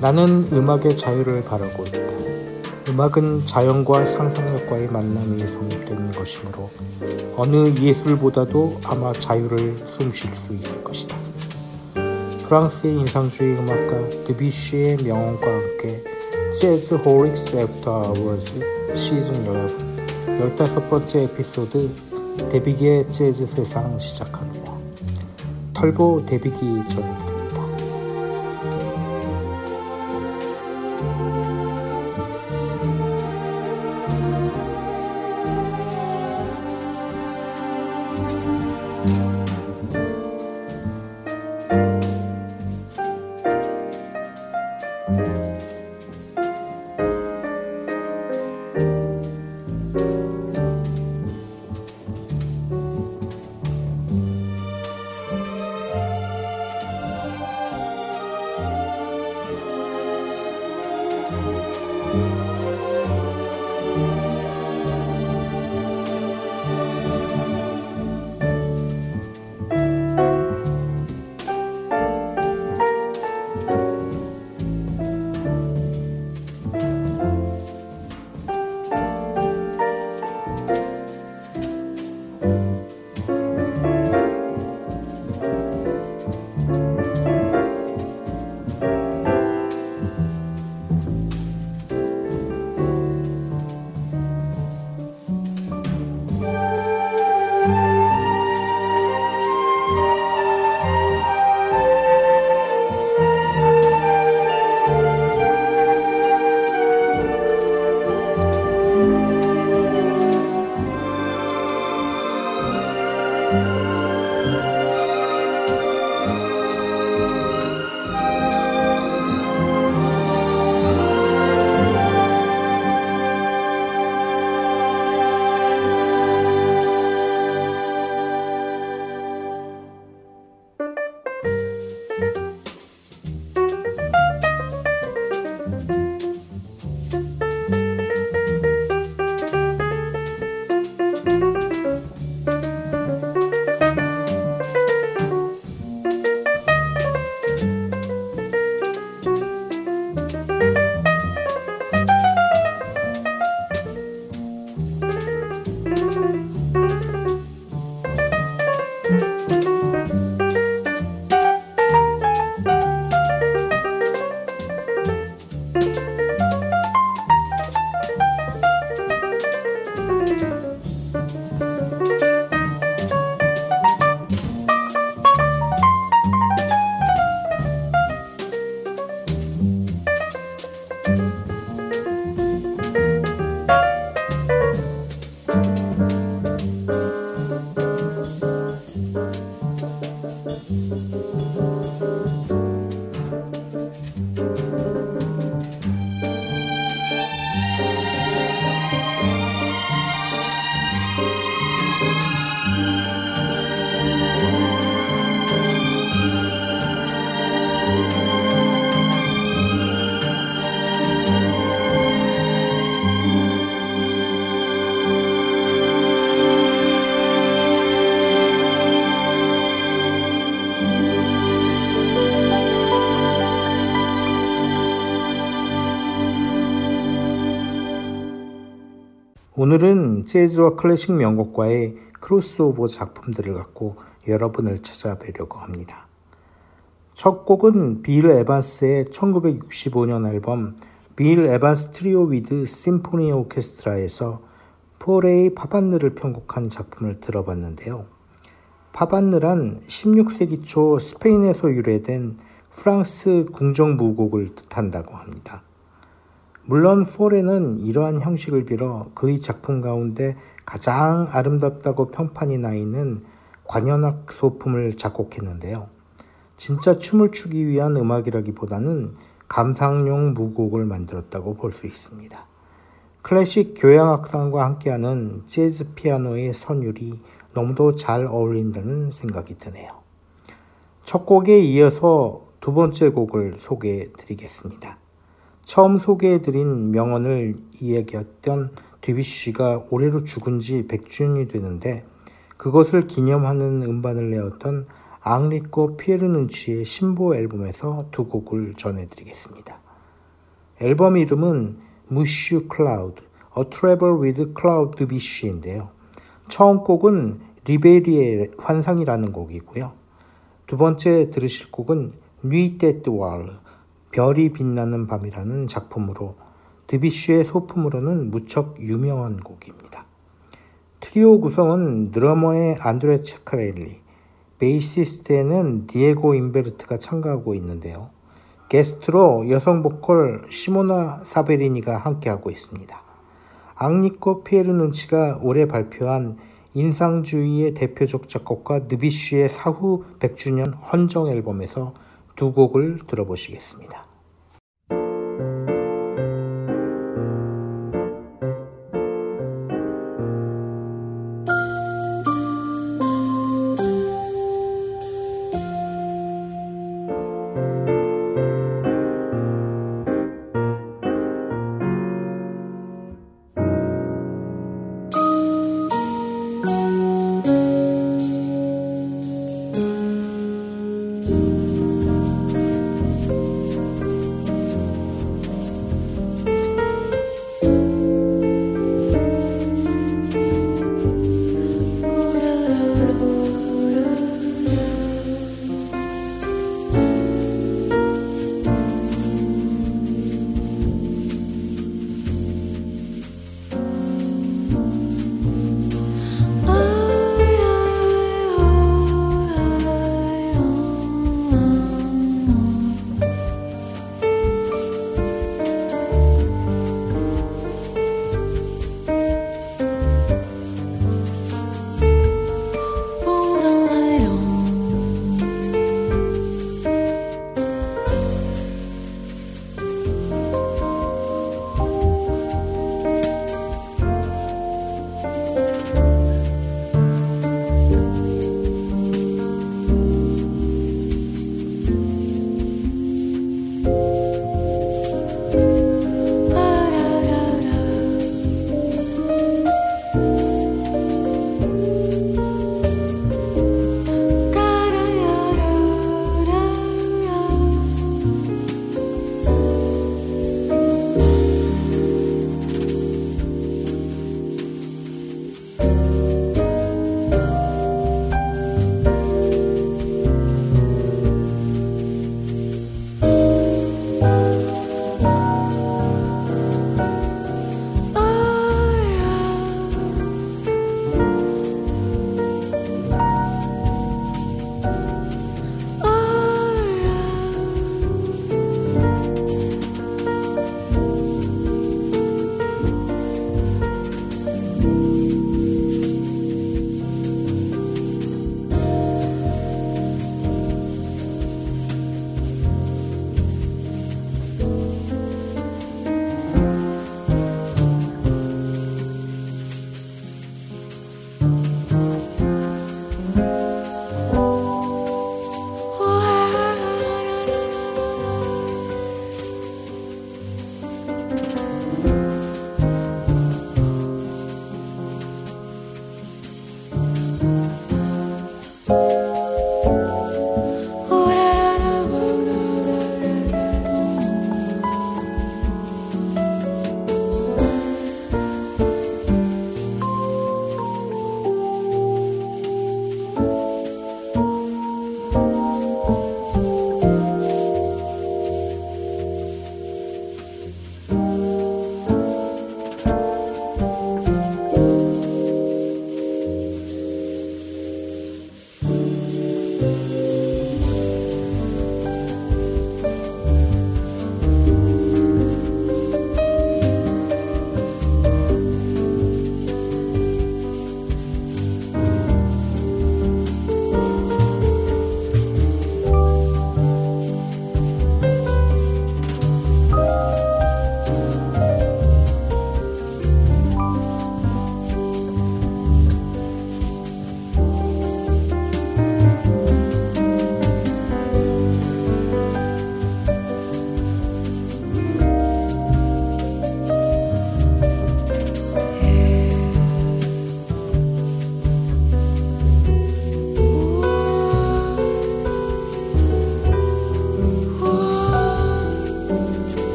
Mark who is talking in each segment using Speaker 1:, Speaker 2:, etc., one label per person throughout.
Speaker 1: 나는 음악의 자유를 바라고 있다. 음악은 자연과 상상력과의 만남이 성립된 것이므로 어느 예술보다도 아마 자유를 숨쉴 수 있을 것이다. 프랑스의 인상주의 음악가 드뷔시의 명언과 함께 Jazzholics After Hours 시즌 11 15번째 에피소드 데빅의 재즈 세상 시작합니다. 털보 데뷔기 전해드립니다. 오늘은 재즈와 클래식 명곡과의 크로스오버 작품들을 갖고 여러분을 찾아뵈려고 합니다. 첫 곡은 빌 에반스의 1965년 앨범 Bill Evans Trio with Symphony Orchestra에서 포레의 파반느를 편곡한 작품을 들어봤는데요. 파반느란 16세기 초 스페인에서 유래된 프랑스 궁정무곡을 뜻한다고 합니다. 물론 포레는 이러한 형식을 빌어 그의 작품 가운데 가장 아름답다고 평판이 나 있는 관현악 소품을 작곡했는데요. 진짜 춤을 추기 위한 음악이라기보다는 감상용 무곡을 만들었다고 볼 수 있습니다. 클래식 교향악상과 함께하는 재즈 피아노의 선율이 너무도 잘 어울린다는 생각이 드네요. 첫 곡에 이어서 두 번째 곡을 소개해 드리겠습니다. 처음 소개해드린 명언을 이야기했던 드뷔시가 올해로 죽은 지 100주년이 되는데 그것을 기념하는 음반을 내었던 앙리코 피에르 눈치의 신보 앨범에서 두 곡을 전해드리겠습니다. 앨범 이름은 무슈 클라우드, A Travel with Cloud Debussy인데요. 처음 곡은 리베리의 환상이라는 곡이고요. 두 번째 들으실 곡은 Nuit d'étoiles, 별이 빛나는 밤이라는 작품으로 드뷔시의 소품으로는 무척 유명한 곡입니다. 트리오 구성은 드러머의 안드레 체카렐리, 베이시스트에는 디에고 인베르트가 참가하고 있는데요. 게스트로 여성 보컬 시모나 세베리니가 함께하고 있습니다. 엔리코 피에라눈치가 올해 발표한 인상주의의 대표적 작곡가 드뷔시의 사후 100주년 헌정 앨범에서 두 곡을 들어보시겠습니다.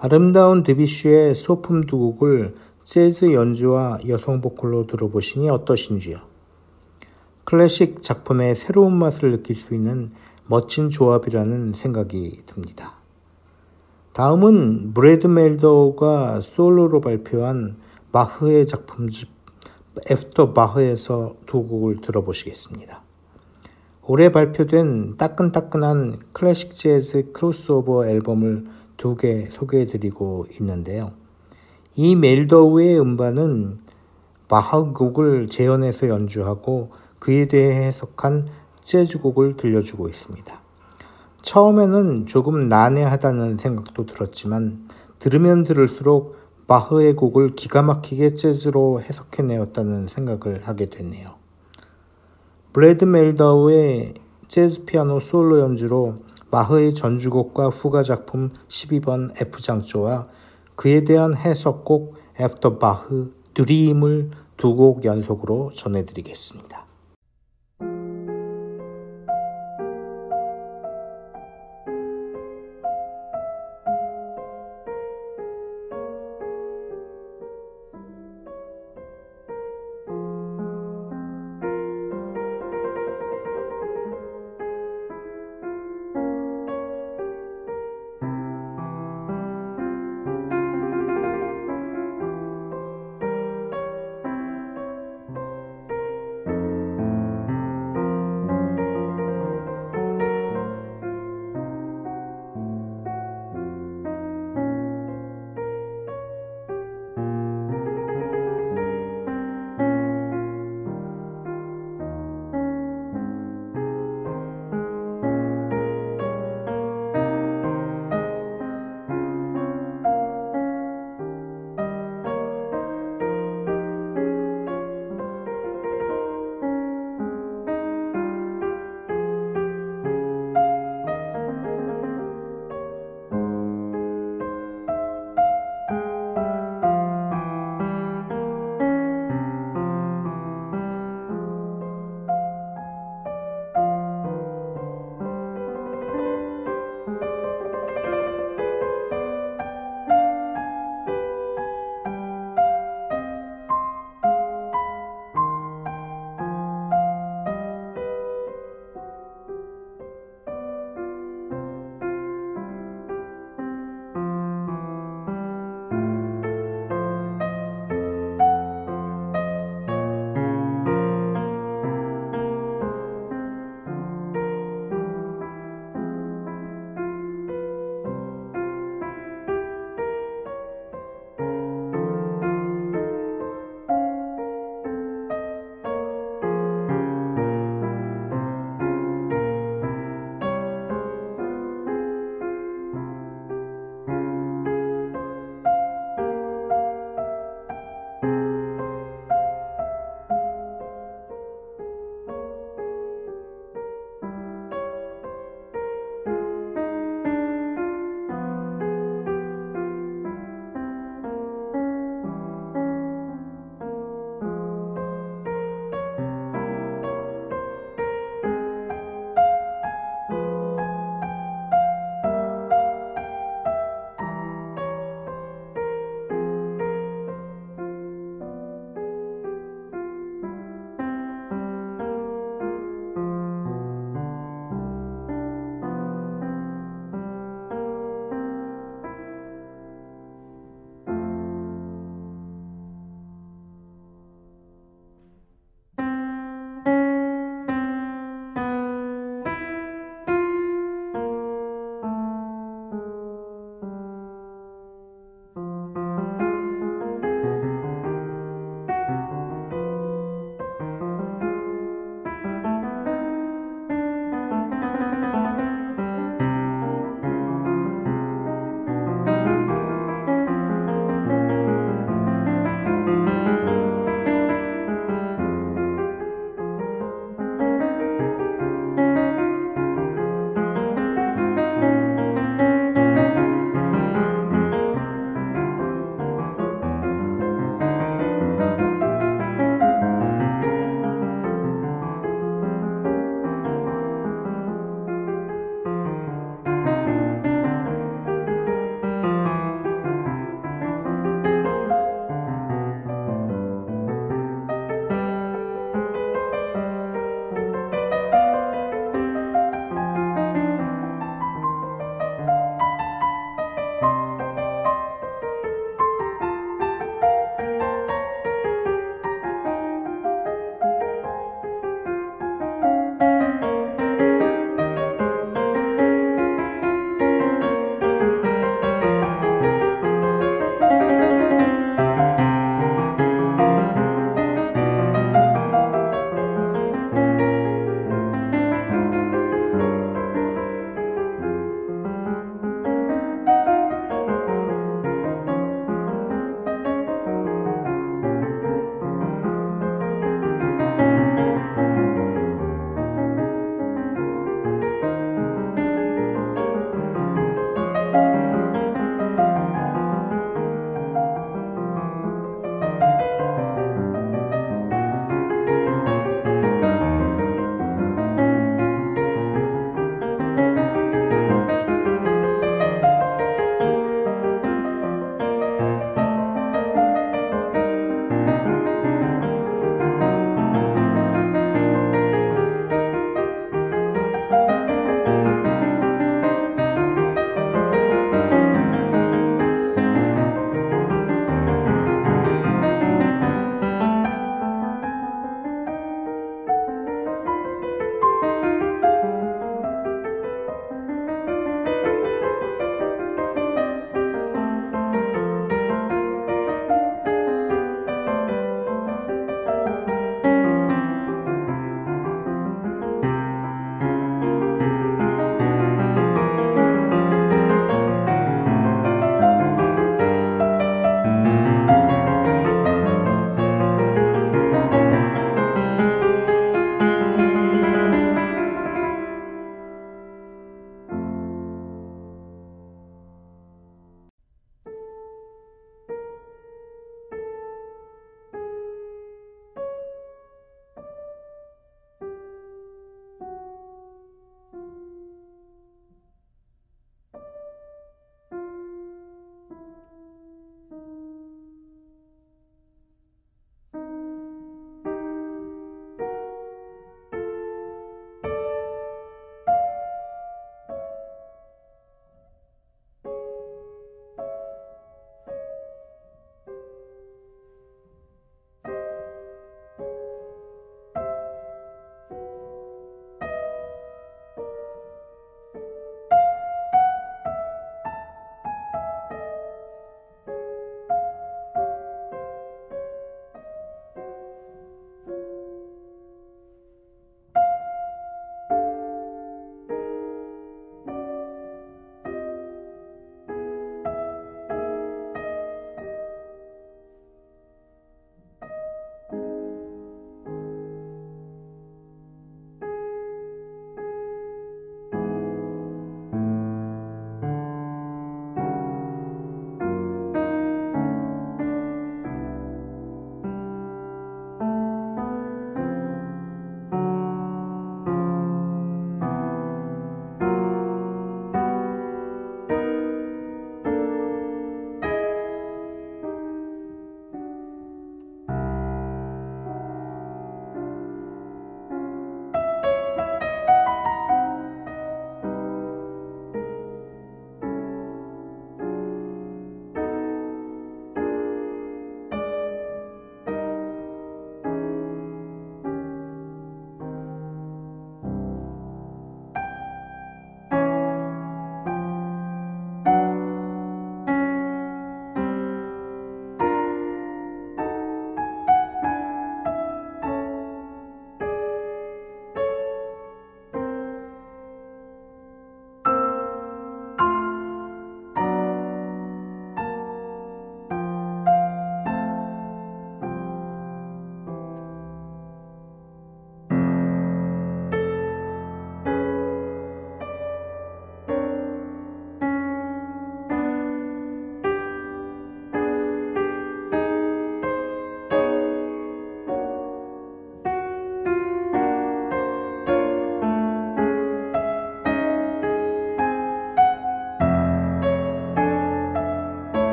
Speaker 1: 아름다운 드뷔시의 소품 두 곡을 재즈 연주와 여성 보컬로 들어보시니 어떠신지요? 클래식 작품의 새로운 맛을 느낄 수 있는 멋진 조합이라는 생각이 듭니다. 다음은 브래드 멜더가 솔로로 발표한 바흐의 작품집 After Bach에서 두 곡을 들어보시겠습니다. 올해 발표된 따끈따끈한 클래식 재즈 크로스오버 앨범을 두 개 소개해드리고 있는데요. 이 멜더우의 음반은 바흐 곡을 재현해서 연주하고 그에 대해 해석한 재즈곡을 들려주고 있습니다. 처음에는 조금 난해하다는 생각도 들었지만 들으면 들을수록 바흐의 곡을 기가 막히게 재즈로 해석해내었다는 생각을 하게 됐네요. 브래드 멜더우의 재즈 피아노 솔로 연주로 바흐의 전주곡과 후가 작품 12번 F장조와 그에 대한 해석곡 애프터 바흐 드림을 두 곡 연속으로 전해드리겠습니다.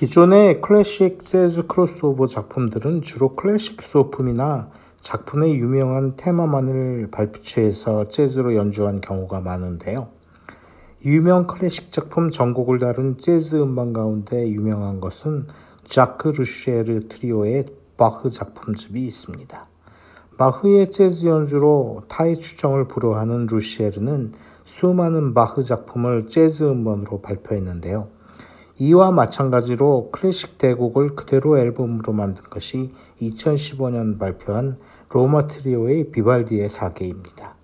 Speaker 1: 기존의 클래식 재즈 크로스오버 작품들은 주로 클래식 소품이나 작품의 유명한 테마만을 발표해서 재즈로 연주한 경우가 많은데요. 유명 클래식 작품 전곡을 다룬 재즈 음반 가운데 유명한 것은 자크 루시에르 트리오의 바흐 작품집이 있습니다. 바흐의 재즈 연주로 타의 추종을 불허하는 루시에르는 수많은 바흐 작품을 재즈 음반으로 발표했는데요. 이와 마찬가지로 클래식 대곡을 그대로 앨범으로 만든 것이 2015년 발표한 로마 트리오의 비발디의 사계입니다.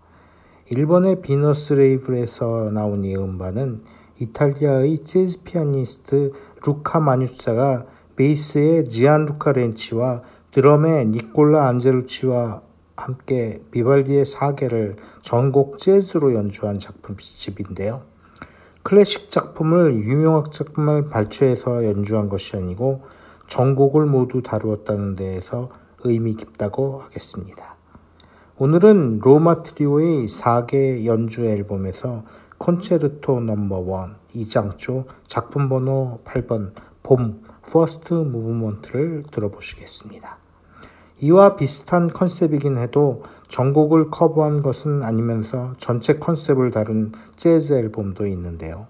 Speaker 1: 일본의 비너스 레이블에서 나온 이 음반은 이탈리아의 재즈 피아니스트 루카 마뉴차가 베이스의 지안루카 렌치와 드럼의 니콜라 안젤루치와 함께 비발디의 사계를 전곡 재즈로 연주한 작품집인데요. 클래식 작품을 유명한 작품을 발췌해서 연주한 것이 아니고 전곡을 모두 다루었다는 데에서 의미 깊다고 하겠습니다. 오늘은 로마 트리오의 사계 연주 앨범에서 콘체르토 number one E장조 작품 번호 8번 봄 first movement를 들어보시겠습니다. 이와 비슷한 컨셉이긴 해도 전곡을 커버한 것은 아니면서 전체 컨셉을 다룬 재즈 앨범도 있는데요.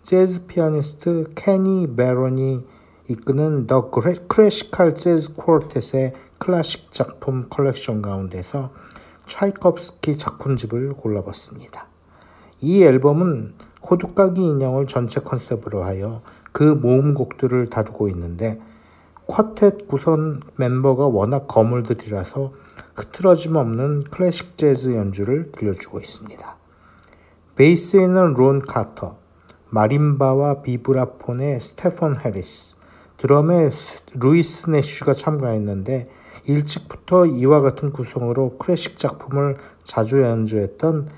Speaker 1: 재즈 피아니스트 케니 베론이 이끄는 더 크래시칼 재즈 쿼르텟의 클래식 작품 컬렉션 가운데서 차이콥스키 작품집을 골라봤습니다. 이 앨범은 호두까기 인형을 전체 컨셉으로 하여 그 모음곡들을 다루고 있는데 쿼텟 구성 멤버가 워낙 거물들이라서 흐트러짐 없는 클래식 재즈 연주를 들려주고 있습니다. 베이스에는 론 카터, 마림바와 비브라폰의 스테펀 해리스, 드럼에 루이스 내쉬가 참가했는데 일찍부터 이와 같은 구성으로 클래식 작품을 자주 연주했던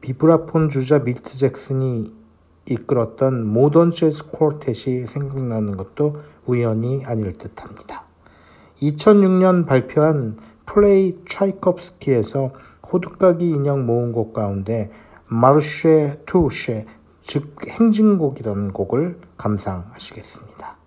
Speaker 1: 비브라폰 주자 밀트 잭슨이 이끌었던 Modern Jazz Quartet이 생각나는 것도 우연이 아닐 듯합니다. 2006년 발표한 Play Tchaikovsky에서 호두까기 인형 모음곡 가운데 마르쉐 투쉐 즉 행진곡이라는 곡을 감상하시겠습니다.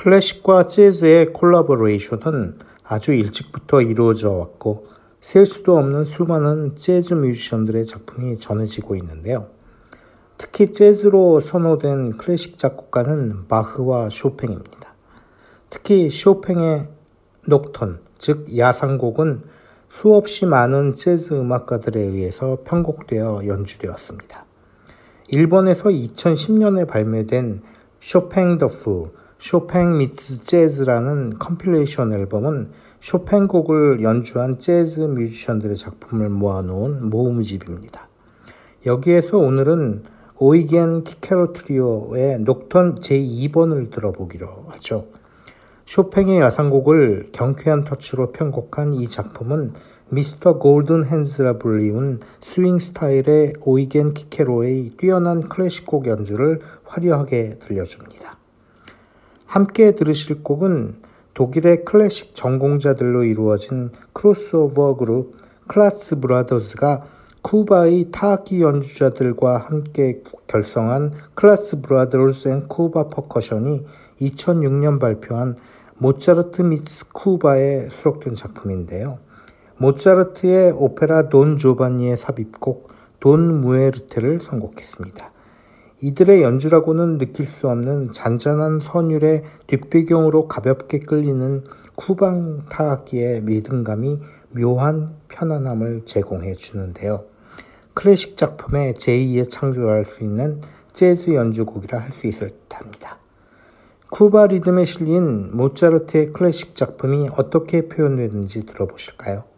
Speaker 1: 클래식과 재즈의 콜라보레이션은 아주 일찍부터 이루어져 왔고 셀 수도 없는 수많은 재즈 뮤지션들의 작품이 전해지고 있는데요. 특히 재즈로 선호된 클래식 작곡가는 바흐와 쇼팽입니다. 특히 쇼팽의 녹턴, 즉 야상곡은 수없이 많은 재즈 음악가들에 의해서 편곡되어 연주되었습니다. 일본에서 2010년에 발매된 쇼팽 더프, Chopin Meets Jazz라는 컴필레이션 앨범은 쇼팽 곡을 연주한 재즈 뮤지션들의 작품을 모아놓은 모음집입니다. 여기에서 오늘은 오이겐 키케로 트리오의 녹턴 제2번을 들어보기로 하죠. 쇼팽의 야상곡을 경쾌한 터치로 편곡한 이 작품은 Mr. Golden Hands라 불리운 스윙 스타일의 오이겐 키케로의 뛰어난 클래식곡 연주를 화려하게 들려줍니다. 함께 들으실 곡은 독일의 클래식 전공자들로 이루어진 크로스오버 그룹 Klazz Brothers가 쿠바의 타악기 연주자들과 함께 결성한 Klazz Brothers and Cuba Percussion이 2006년 발표한 Mozart Meets Cuba에 수록된 작품인데요. 모차르트의 오페라 돈 조반니의 삽입곡 Don Muerte를 선곡했습니다. 이들의 연주라고는 느낄 수 없는 잔잔한 선율의 뒷배경으로 가볍게 끌리는 쿠방 타악기의 리듬감이 묘한 편안함을 제공해 주는데요. 클래식 작품의 제2의 창조할 수 있는 재즈 연주곡이라 할 수 있을 듯합니다. 쿠바 리듬에 실린 모차르트의 클래식 작품이 어떻게 표현되는지 들어보실까요?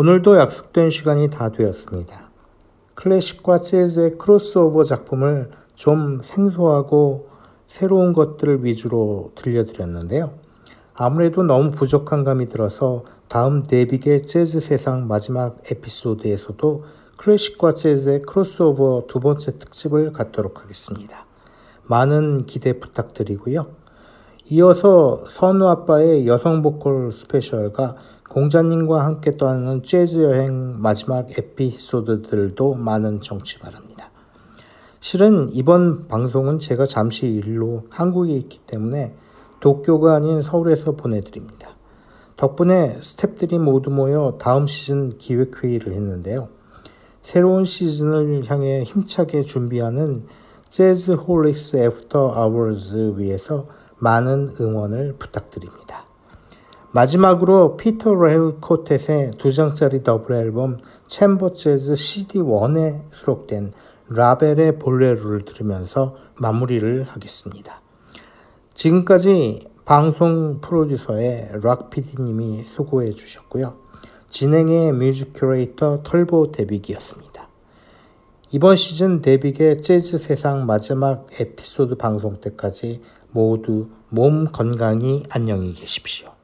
Speaker 1: 오늘도 약속된 시간이 다 되었습니다. 클래식과 재즈의 크로스오버 작품을 좀 생소하고 새로운 것들을 위주로 들려드렸는데요. 아무래도 너무 부족한 감이 들어서 다음 데빅의 재즈 세상 마지막 에피소드에서도 클래식과 재즈의 크로스오버 두 번째 특집을 갖도록 하겠습니다. 많은 기대 부탁드리고요. 이어서 선우 아빠의 여성 보컬 special과 공자님과 함께 떠나는 재즈 여행 마지막 에피소드들도 많은 청취 바랍니다. 실은 이번 방송은 제가 잠시 일로 한국에 있기 때문에 도쿄가 아닌 서울에서 보내드립니다. 덕분에 스탭들이 모두 모여 다음 시즌 기획회의를 했는데요. 새로운 시즌을 향해 힘차게 준비하는 Jazzholics After Hours 위해서 많은 응원을 부탁드립니다. 마지막으로 Peter Lehel Quartet의 두 장짜리 더블 앨범 Chamber Jazz CD1에 수록된 라벨의 볼레로를 들으면서 마무리를 하겠습니다. 지금까지 방송 프로듀서의 락 PD님이 수고해 주셨고요. 진행의 뮤직 큐레이터 털보 데빅이었습니다. 이번 시즌 데빅의 재즈 세상 마지막 에피소드 방송 때까지 모두 몸 건강히 안녕히 계십시오.